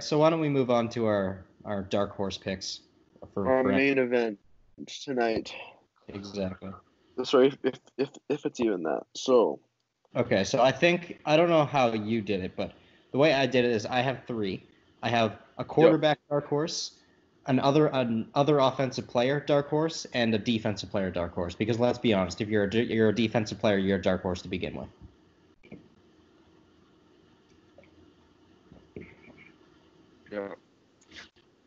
So why don't we move on to our our dark horse picks for our for main event tonight? Exactly. Sorry, if if if it's even that. So. Okay, so I think I don't know how you did it, but the way I did it is I have three. I have a quarterback yep. dark horse, another an other offensive player dark horse, and a defensive player dark horse. Because let's be honest, if you're a, you're a defensive player, you're a dark horse to begin with. Yeah.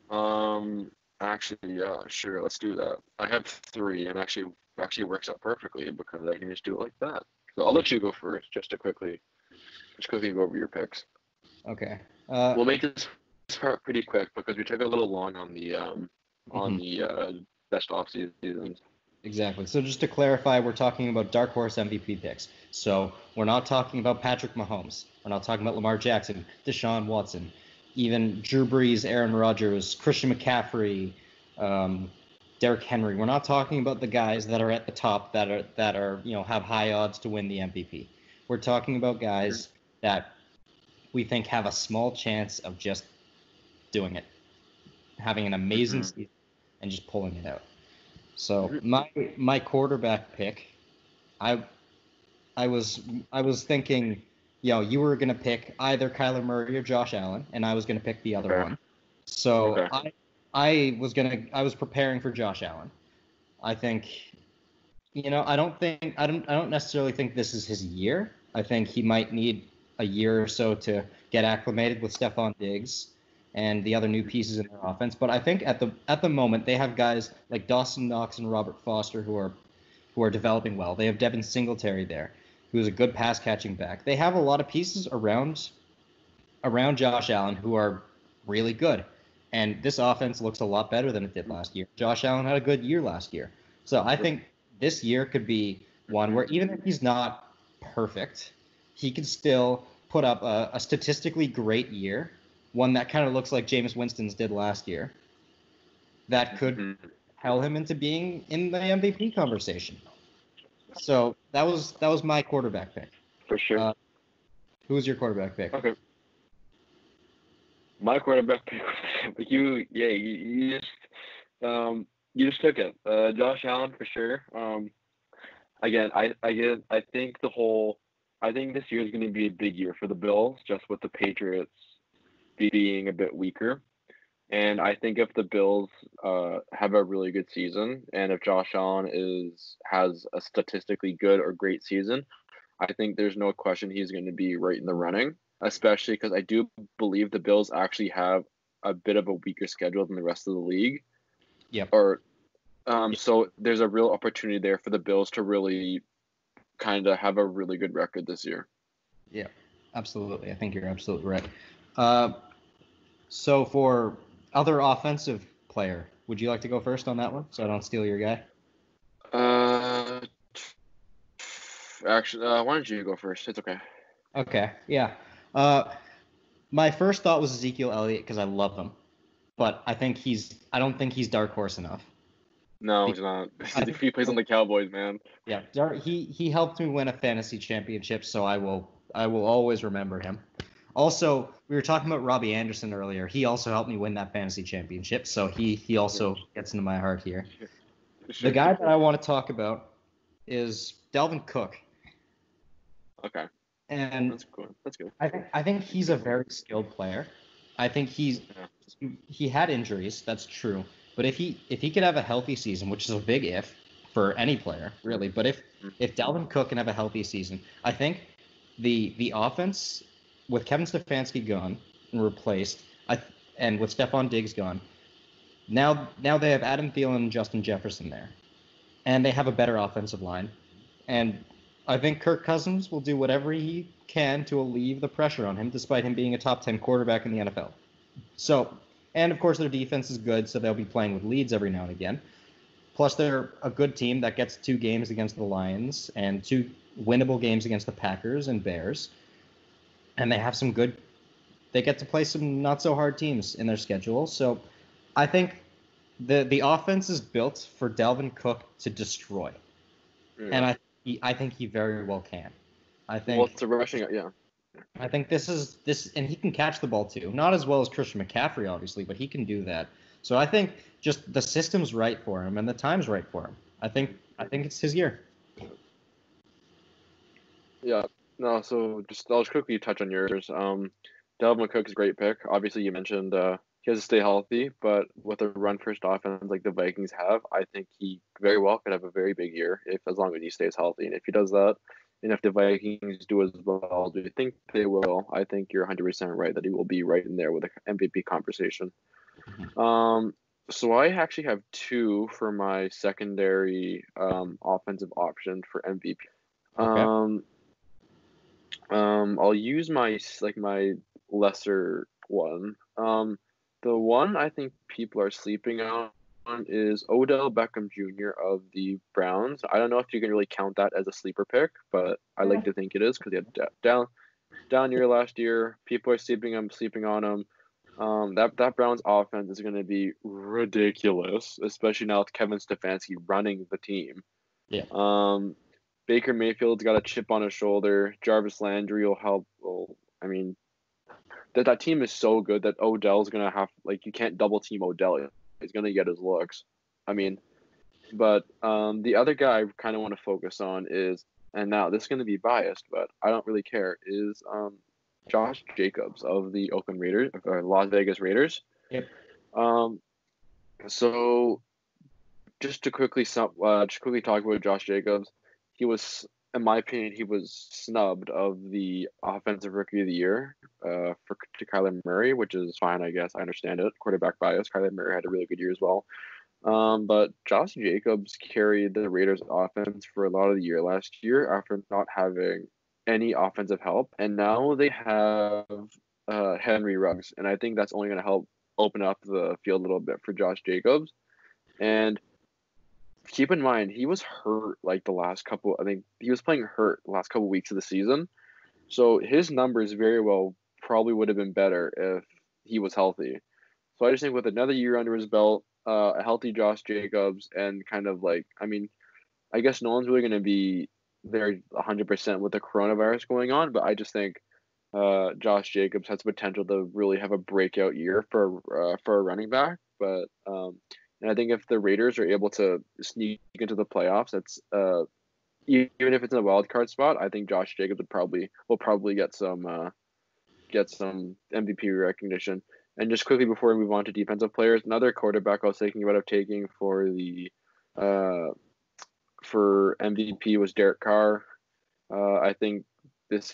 Um. Actually, yeah, sure. Let's do that. I have three, and actually, actually works out perfectly because I can just do it like that. So I'll let you go first, just to quickly, just quickly go over your picks. Okay. Uh, we'll make this part pretty quick because we took a little long on the um on mm-hmm. the uh, best off seasons. Exactly. So just to clarify, we're talking about dark horse MVP picks. So we're not talking about Patrick Mahomes. We're not talking about Lamar Jackson, Deshaun Watson, even Drew Brees, Aaron Rodgers, Christian McCaffrey, um, Derrick Henry. We're not talking about the guys that are at the top that are that are you know have high odds to win the MVP. We're talking about guys that we think have a small chance of just doing it, having an amazing mm-hmm. season, and just pulling it out. So my my quarterback pick, I I was I was thinking you know, you were going to pick either Kyler Murray or Josh Allen, and I was going to pick the other okay. one. So okay. I, I was going to, I was preparing for Josh Allen. I think, you know, I don't think, I don't, I don't necessarily think this is his year. I think he might need a year or so to get acclimated with Stefon Diggs and the other new pieces in their offense. But I think at the at the moment they have guys like Dawson Knox and Robert Foster who are who are developing well. They have Devin Singletary there who's a good pass catching back. They have a lot of pieces around around Josh Allen who are really good. And this offense looks a lot better than it did last year. Josh Allen had a good year last year. So I think this year could be one where even if he's not perfect, he could still put up a, a statistically great year, one that kind of looks like Jameis Winston's did last year, that could mm-hmm. propel him into being in the MVP conversation. So that was that was my quarterback pick. For sure. Uh, who was your quarterback pick? Okay. My quarterback pick. you, yeah, you, you just um, you just took it. Uh, Josh Allen for sure. Um, again, I I get I think the whole I think this year is going to be a big year for the Bills, just with the Patriots being a bit weaker. And I think if the Bills uh, have a really good season, and if Josh Allen is has a statistically good or great season, I think there's no question he's going to be right in the running. Especially because I do believe the Bills actually have a bit of a weaker schedule than the rest of the league. Yeah. Or, um, yep. so there's a real opportunity there for the Bills to really, kind of have a really good record this year. Yeah, absolutely. I think you're absolutely right. Uh, so for other offensive player. Would you like to go first on that one, so I don't steal your guy? Uh, actually, uh, why don't you go first? It's okay. Okay, yeah. Uh, my first thought was Ezekiel Elliott because I love him, but I think he's. I don't think he's dark horse enough. No, he's not. he plays on the Cowboys, man. Yeah, he he helped me win a fantasy championship, so I will I will always remember him. Also, we were talking about Robbie Anderson earlier. He also helped me win that fantasy championship, so he he also gets into my heart here. The guy that I want to talk about is Dalvin Cook. Okay. And that's cool. That's good. I think I think he's a very skilled player. I think he's yeah. he had injuries, that's true. But if he if he could have a healthy season, which is a big if for any player, really, but if mm-hmm. if Dalvin Cook can have a healthy season, I think the the offense with Kevin Stefanski gone and replaced, I, and with Stefon Diggs gone, now now they have Adam Thielen and Justin Jefferson there, and they have a better offensive line, and I think Kirk Cousins will do whatever he can to alleviate the pressure on him, despite him being a top ten quarterback in the NFL. So, and of course their defense is good, so they'll be playing with leads every now and again. Plus, they're a good team that gets two games against the Lions and two winnable games against the Packers and Bears and they have some good. They get to play some not so hard teams in their schedule, so I think the the offense is built for Dalvin Cook to destroy, yeah. and I he, I think he very well can. I think. Well, it's a rushing, yeah. I think this is this, and he can catch the ball too. Not as well as Christian McCaffrey, obviously, but he can do that. So I think just the system's right for him and the time's right for him. I think I think it's his year. Yeah. No. So just I'll just quickly touch on yours. Um, Dalvin Cook is a great pick. Obviously, you mentioned uh, he has to stay healthy, but with a run first offense like the Vikings have, I think he very well could have a very big year if as long as he stays healthy. And if he does that, and if the Vikings do as well, do you think they will? I think you're 100% right that he will be right in there with the MVP conversation. Mm-hmm. Um, so I actually have two for my secondary um, offensive option for MVP. Okay. Um, um, I'll use my like my lesser one. Um, the one I think people are sleeping on is Odell Beckham Jr. of the Browns. I don't know if you can really count that as a sleeper pick, but I like to think it is because he had down down year last year. People are sleeping on sleeping on him. Um, that that Browns offense is going to be ridiculous, especially now with Kevin Stefanski running the team. Yeah. Um, Baker Mayfield's got a chip on his shoulder. Jarvis Landry will help. Well, I mean, that that team is so good that Odell's gonna have like you can't double team Odell. He's gonna get his looks. I mean, but um, the other guy I kind of want to focus on is, and now this is gonna be biased, but I don't really care. Is um, Josh Jacobs of the Oakland Raiders or Las Vegas Raiders. Yep. Um, so just to quickly uh, just quickly talk about Josh Jacobs, he was in my opinion, he was snubbed of the offensive rookie of the year uh, for to Kyler Murray, which is fine, I guess. I understand it. Quarterback bias. Kyler Murray had a really good year as well. Um, but Josh Jacobs carried the Raiders offense for a lot of the year last year after not having any offensive help. And now they have uh, Henry Ruggs. And I think that's only going to help open up the field a little bit for Josh Jacobs. And keep in mind he was hurt like the last couple. I think he was playing hurt last couple weeks of the season, so his numbers very well probably would have been better if he was healthy. So I just think with another year under his belt, uh, a healthy Josh Jacobs, and kind of like I mean, I guess no one's really going to be there 100% with the coronavirus going on, but I just think uh, Josh Jacobs has the potential to really have a breakout year for uh, for a running back. But um, and I think if the Raiders are able to sneak into the playoffs, that's uh, even if it's in a wild card spot, I think Josh Jacobs would probably will probably get some uh, get some MVP recognition. And just quickly before we move on to defensive players, another quarterback I was thinking about of taking for the uh, for MVP was Derek Carr. Uh, I think this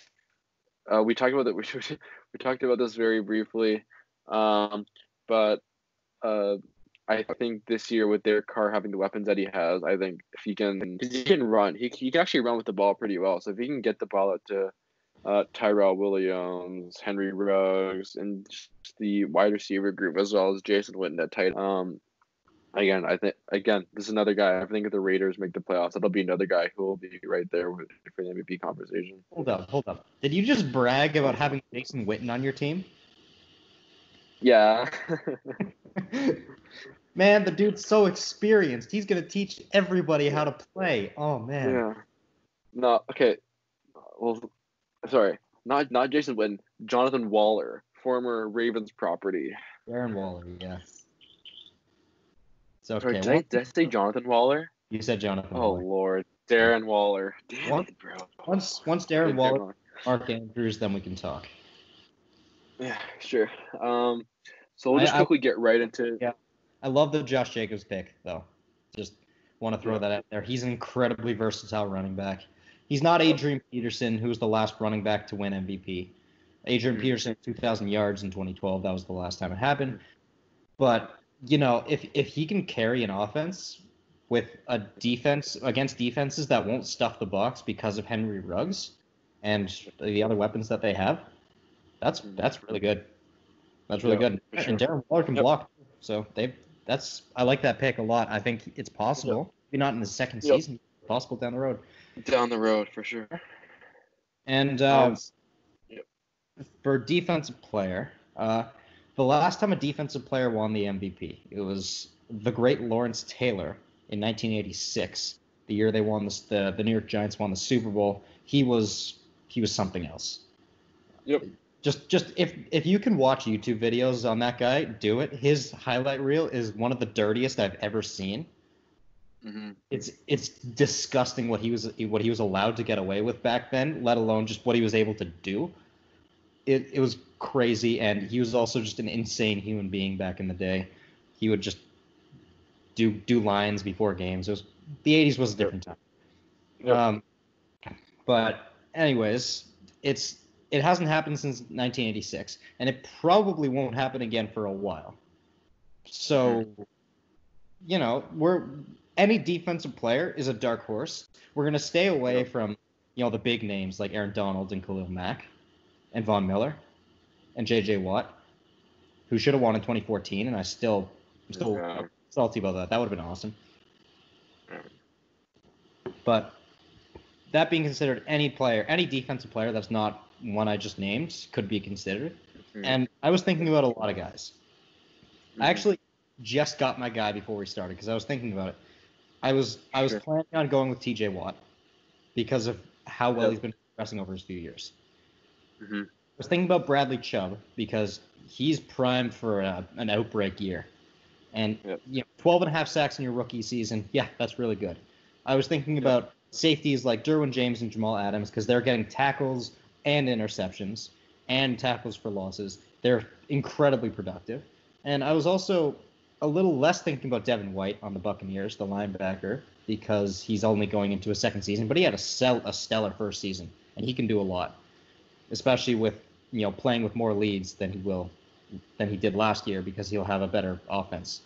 uh, we talked about that we we talked about this very briefly, um, but uh, I think this year with Derek Carr having the weapons that he has, I think if he can, he can run. He, he can actually run with the ball pretty well. So if he can get the ball out to uh, Tyrell Williams, Henry Ruggs, and the wide receiver group as well as Jason Witten at tight. Um, again, I think again this is another guy. I think if the Raiders make the playoffs, that'll be another guy who will be right there with, for the MVP conversation. Hold up, hold up. Did you just brag about having Jason Witten on your team? Yeah. man, the dude's so experienced. He's gonna teach everybody how to play. Oh man. Yeah. No, okay. Well, sorry, not not Jason Witten. Jonathan Waller, former Ravens property. Darren Waller, yeah. It's okay. Sorry, did, I, did I say Jonathan Waller? You said Jonathan. Oh Waller. Lord, Darren Waller. Damn once, it, bro. Once once Darren Waller, Mark Andrews, then we can talk. Yeah, sure. Um, so we'll just I, quickly I, get right into. Yeah, I love the Josh Jacobs pick though. Just want to throw yeah. that out there. He's an incredibly versatile running back. He's not Adrian Peterson, who was the last running back to win MVP. Adrian mm-hmm. Peterson, 2,000 yards in 2012. That was the last time it happened. But you know, if if he can carry an offense with a defense against defenses that won't stuff the box because of Henry Ruggs and the other weapons that they have, that's that's really good. That's really good. Sure. And Darren Waller can yep. block. So they that's I like that pick a lot. I think it's possible. Maybe not in the second yep. season, possible down the road. Down the road for sure. And uh, um, yep. for defensive player, uh, the last time a defensive player won the MVP, it was the great Lawrence Taylor in 1986, the year they won the the New York Giants won the Super Bowl. He was he was something else. Yep. Just just if if you can watch YouTube videos on that guy, do it. His highlight reel is one of the dirtiest I've ever seen. Mm-hmm. It's it's disgusting what he was what he was allowed to get away with back then, let alone just what he was able to do. It it was crazy, and he was also just an insane human being back in the day. He would just do do lines before games. It was the '80s was a different time. Yep. Um, but anyways, it's it hasn't happened since 1986, and it probably won't happen again for a while. So, hmm. you know, we're any defensive player is a dark horse. We're gonna stay away from you know the big names like Aaron Donald and Khalil Mack, and Von Miller, and J.J. Watt, who should have won in 2014, and I still I'm still Yeah. salty about that. That would have been awesome. But that being considered, any player, any defensive player that's not one I just named could be considered. Mhm. And I was thinking about a lot of guys. Mhm. I actually just got my guy before we started because I was thinking about it. I was I was Sure. planning on going with T.J. Watt because of how well Yep. he's been progressing over his few years. Mhm. I was thinking about Bradley Chubb because he's primed for a, an outbreak year. And Yep. you know, 12 and a half sacks in your rookie season, yeah, that's really good. I was thinking about safeties like Derwin James and Jamal Adams because they're getting tackles and interceptions and tackles for losses. They're incredibly productive. And I was also a little less thinking about Devin White on the Buccaneers, the linebacker, because he's only going into a second season, but he had a, sell, a stellar first season, and he can do a lot, especially with you know playing with more leads than he will than he did last year because he'll have a better offense.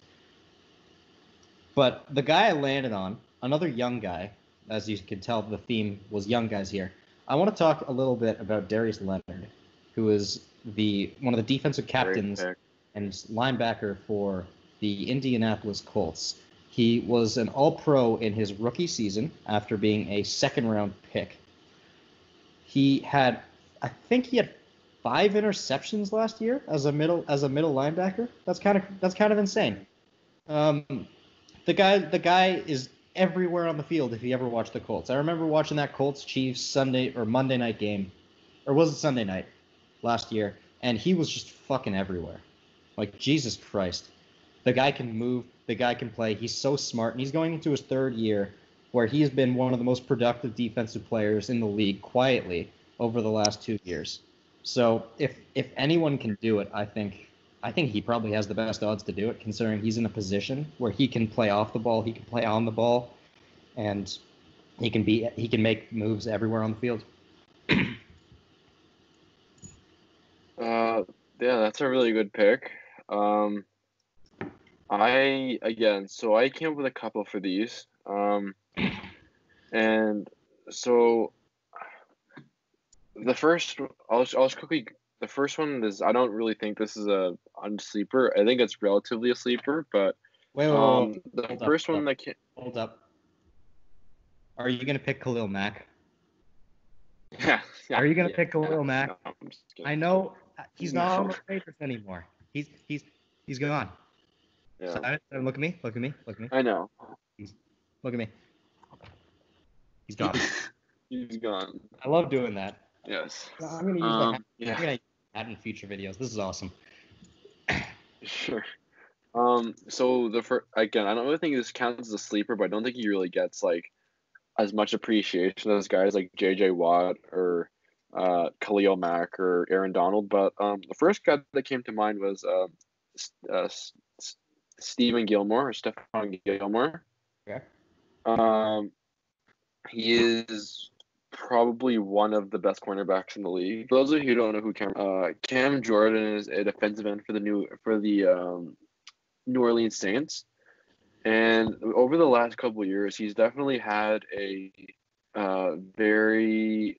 But the guy I landed on, another young guy, as you can tell, the theme was young guys here. I want to talk a little bit about Darius Leonard, who is the one of the defensive captains and linebacker for the Indianapolis Colts. He was an All Pro in his rookie season after being a second round pick. He had, I think he had five interceptions last year as a middle as a middle linebacker. That's kind of that's kind of insane. Um, the guy the guy is everywhere on the field if you ever watch the Colts. I remember watching that Colts Chiefs Sunday or Monday night game, or was it Sunday night last year, and he was just fucking everywhere. Like Jesus Christ, the guy can move, the guy can play. He's so smart, and he's going into his third year, where he has been one of the most productive defensive players in the league quietly over the last two years. So if if anyone can do it, I think I think he probably has the best odds to do it, considering he's in a position where he can play off the ball, he can play on the ball, and he can be he can make moves everywhere on the field. Uh, yeah, that's a really good pick. Um, I again, so I came up with a couple for these. Um, and so the first, I'll I'll just quickly. The first one is I don't really think this is a on sleeper. I think it's relatively a sleeper, but Wait, wait, wait, um, wait, the hold first hold one up. that came. hold up. Are you gonna pick Khalil Mack? Yeah, yeah, Are you gonna yeah, pick Khalil yeah, Mack? no, I'm just kidding. I know uh, he's not on the Raiders anymore. He's he's he's gone. Yeah, Simon, look at me. Look at me. Look at me. I know. Look at me. He's gone. He's gone. I love doing that. Yes. I'm gonna use Um, that. I'm yeah. gonna use that in future videos. This is awesome. Sure. Um. So the first again, I don't really think this counts as a sleeper, but I don't think he really gets like as much appreciation as guys like J.J. Watt or uh, Khalil Mack or Aaron Donald. But um, the first guy that came to mind was uh, uh, Stephen Gilmore or Stephon Gilmore. Yeah. Um, he is probably one of the best cornerbacks in the league. For those of you who don't know who Cam, uh, Cam Jordan is a defensive end for the new for the um, New Orleans Saints, and over the last couple years, he's definitely had a uh, very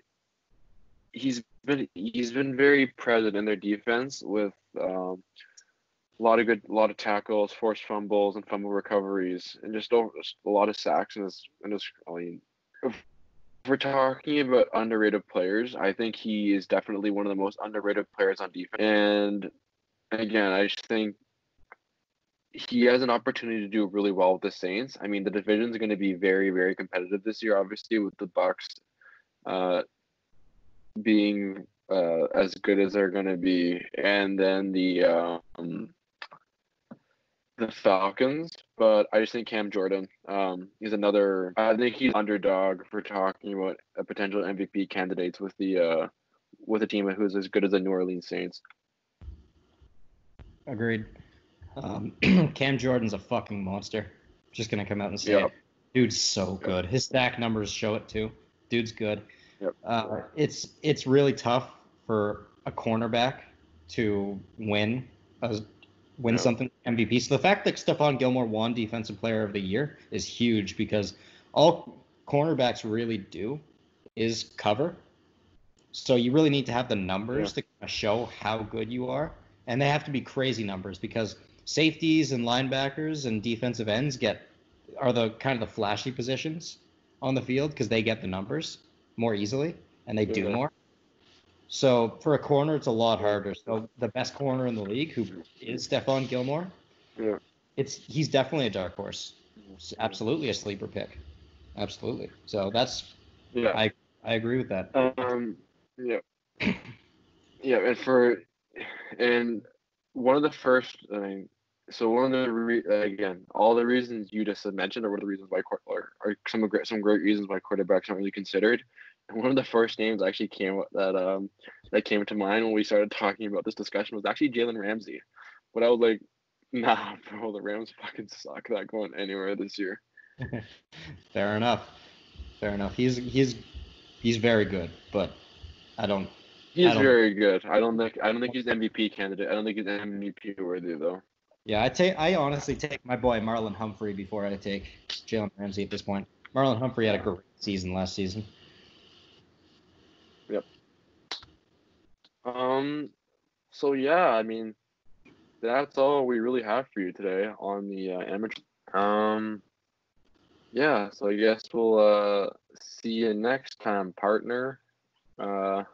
he's been he's been very present in their defense with um, a lot of good a lot of tackles, forced fumbles, and fumble recoveries, and just over a lot of sacks in his in his. I mean, we're talking about underrated players, I think he is definitely one of the most underrated players on defense. And again, I just think he has an opportunity to do really well with the Saints. I mean, the division is going to be very, very competitive this year, obviously, with the Bucs uh, being uh, as good as they're going to be, and then the um, the Falcons. But I just think Cam Jordan, um, he's another. I think he's underdog for talking about a potential MVP candidates with the uh, with a team who's as good as the New Orleans Saints. Agreed. Um, Cam Jordan's a fucking monster. Just gonna come out and say Yep. it. Dude's so good. His stack numbers show it too. Dude's good. Yep. Uh, it's it's really tough for a cornerback to win a, win Yep. something MVP. So the fact that Stephon Gilmore won Defensive Player of the Year is huge because all cornerbacks really do is cover. So you really need to have the numbers to show how good you are, and they have to be crazy numbers because safeties and linebackers and defensive ends get are the kind of the flashy positions on the field because they get the numbers more easily and they do more. So for a corner, it's a lot harder. So the best corner in the league, who is Stephon Gilmore, Yeah. it's he's definitely a dark horse. It's absolutely a sleeper pick. Absolutely. So that's Yeah. I I agree with that. Um. Yeah. Yeah, and for and one of the first, I mean, so one of the re, again, all the reasons you just mentioned are one of the reasons why are, are some great some great reasons why quarterbacks aren't really considered. One of the first names actually came that um that came to mind when we started talking about this discussion was actually Jalen Ramsey, but I was like, nah, bro, the Rams fucking suck. Not going anywhere this year. Fair enough. Fair enough. He's he's he's very good, but I don't. He's I don't- very good. I don't think I don't think he's MVP candidate. I don't think he's MVP worthy though. Yeah, I take. I honestly take my boy Marlon Humphrey before I take Jalen Ramsey at this point. Marlon Humphrey had a great season last season. Um, so yeah, I mean, that's all we really have for you today on the uh, amateur. Um, yeah, so I guess we'll uh see you next time, partner. Uh,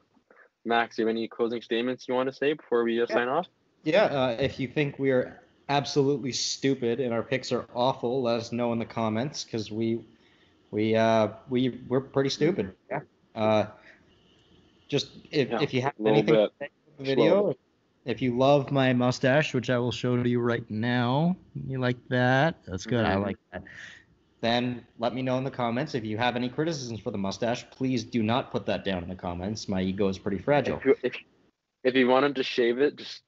Max, do you have any closing statements you want to say before we uh, sign off? Yeah, uh, if you think we are absolutely stupid and our picks are awful, let us know in the comments because we we uh we we're pretty stupid. Yeah. Uh, just if Yeah, if you have anything to say the video, if you love my mustache, which I will show to you right now, you like that? That's good. I Mhm. like that. Then let me know in the comments if you have any criticisms for the mustache. Please do not put that down in the comments. My ego is pretty fragile. If you, if, if you want him to shave it, just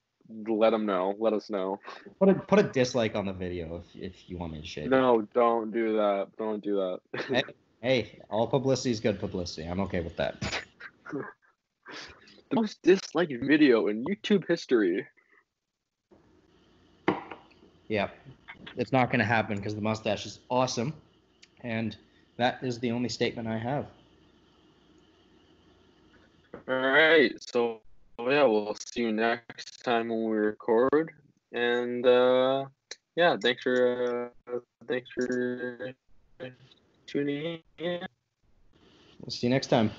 let him know. Let us know. Put a put a dislike on the video if if you want me to shave. it. No, don't do that. Don't do that. Hey, all publicity is good publicity. I'm okay with that. the most disliked video in YouTube history. Yeah, it's not going to happen because the mustache is awesome, and that is the only statement I have. All right. So yeah, we'll see you next time when we record. And uh, yeah, thanks for uh, thanks for tuning in. We'll see you next time.